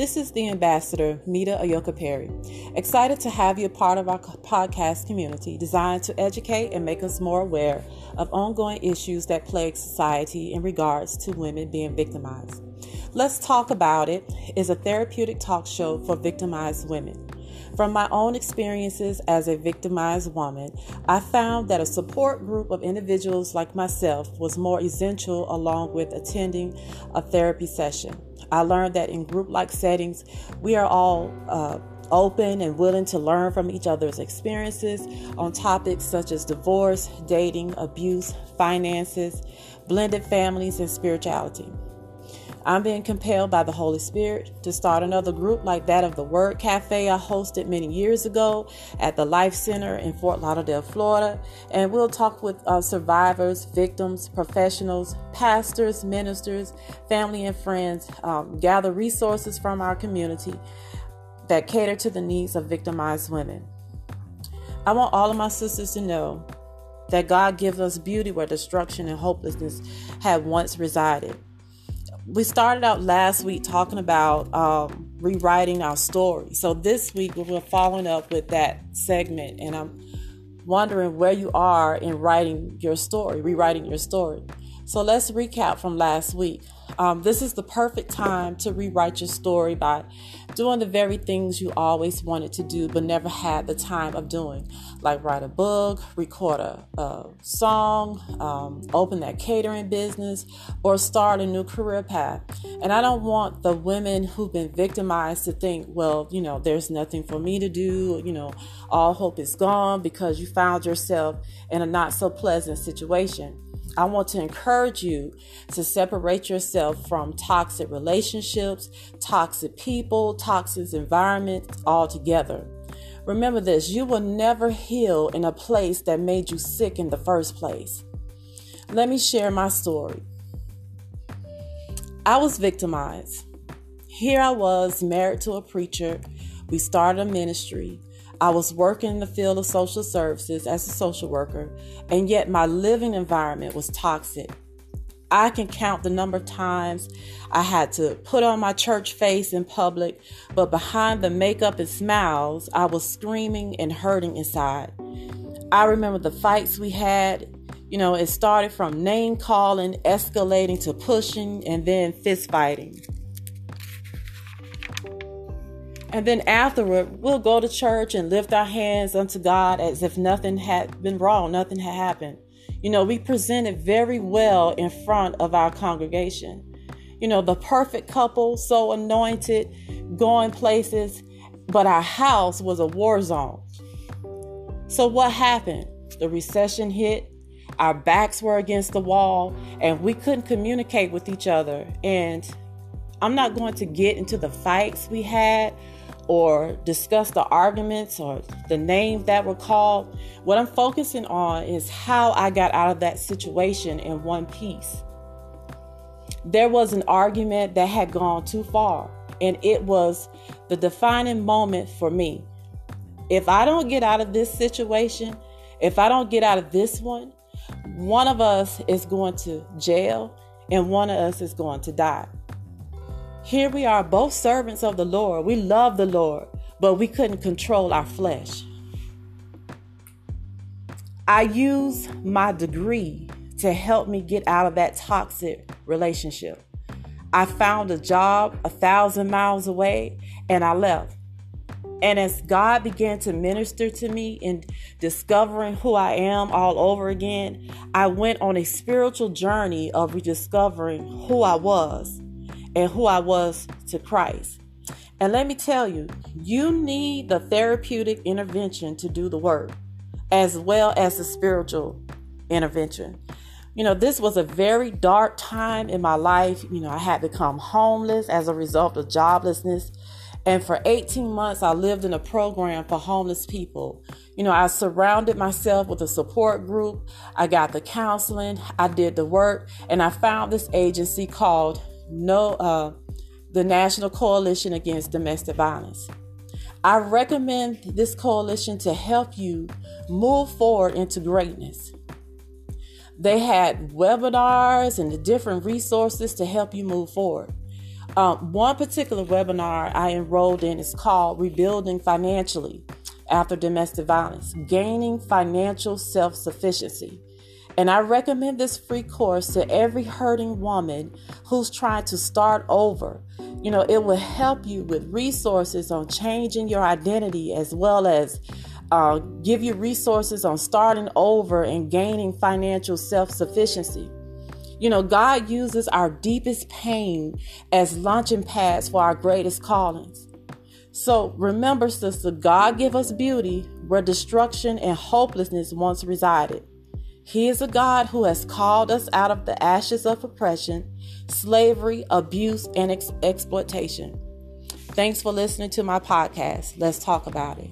This is the ambassador, Mita Ayoka Perry. Excited to have you a part of our podcast community designed to educate and make us more aware of ongoing issues that plague society in regards to women being victimized. Let's Talk About It is a therapeutic talk show for victimized women. From my own experiences as a victimized woman, I found that a support group of individuals like myself was more essential along with attending a therapy session. I learned that in group like settings, we are all uh, open and willing to learn from each other's experiences on topics such as divorce, dating, abuse, finances, blended families, and spirituality. I'm being compelled by the Holy Spirit to start another group like that of the Word Cafe I hosted many years ago at the Life Center in Fort Lauderdale, Florida. And we'll talk with uh, survivors, victims, professionals, pastors, ministers, family, and friends, um, gather resources from our community that cater to the needs of victimized women. I want all of my sisters to know that God gives us beauty where destruction and hopelessness had once resided we started out last week talking about um, rewriting our story. So this week we're following up with that segment, and I'm wondering where you are in writing your story, rewriting your story. So let's recap from last week. Um, this is the perfect time to rewrite your story by doing the very things you always wanted to do but never had the time of doing, like write a book, record a, a song, um, open that catering business, or start a new career path. And I don't want the women who've been victimized to think, well, you know, there's nothing for me to do, you know, all hope is gone because you found yourself in a not so pleasant situation. I want to encourage you to separate yourself from toxic relationships, toxic people, toxic environments altogether. Remember this you will never heal in a place that made you sick in the first place. Let me share my story. I was victimized. Here I was, married to a preacher. We started a ministry. I was working in the field of social services as a social worker, and yet my living environment was toxic. I can count the number of times I had to put on my church face in public, but behind the makeup and smiles, I was screaming and hurting inside. I remember the fights we had. You know, it started from name calling, escalating to pushing, and then fist fighting. And then afterward, we'll go to church and lift our hands unto God as if nothing had been wrong, nothing had happened. You know, we presented very well in front of our congregation. You know, the perfect couple, so anointed, going places, but our house was a war zone. So, what happened? The recession hit, our backs were against the wall, and we couldn't communicate with each other. And I'm not going to get into the fights we had or discuss the arguments or the names that were called. What I'm focusing on is how I got out of that situation in one piece. There was an argument that had gone too far, and it was the defining moment for me. If I don't get out of this situation, if I don't get out of this one, one of us is going to jail and one of us is going to die. Here we are, both servants of the Lord. We love the Lord, but we couldn't control our flesh. I use my degree to help me get out of that toxic relationship. I found a job a thousand miles away and I left. And as God began to minister to me in discovering who I am all over again, I went on a spiritual journey of rediscovering who I was and who I was to Christ. And let me tell you, you need the therapeutic intervention to do the work, as well as the spiritual intervention. You know, this was a very dark time in my life. You know, I had become homeless as a result of joblessness. And for 18 months, I lived in a program for homeless people. You know, I surrounded myself with a support group. I got the counseling, I did the work, and I found this agency called no uh, the National Coalition Against Domestic Violence. I recommend this coalition to help you move forward into greatness. They had webinars and the different resources to help you move forward. Um, one particular webinar I enrolled in is called Rebuilding Financially After Domestic Violence Gaining Financial Self Sufficiency. And I recommend this free course to every hurting woman who's trying to start over. You know, it will help you with resources on changing your identity as well as uh, give you resources on starting over and gaining financial self sufficiency. You know, God uses our deepest pain as launching pads for our greatest callings. So remember, sister, God give us beauty where destruction and hopelessness once resided. He is a God who has called us out of the ashes of oppression, slavery, abuse, and ex- exploitation. Thanks for listening to my podcast. Let's talk about it.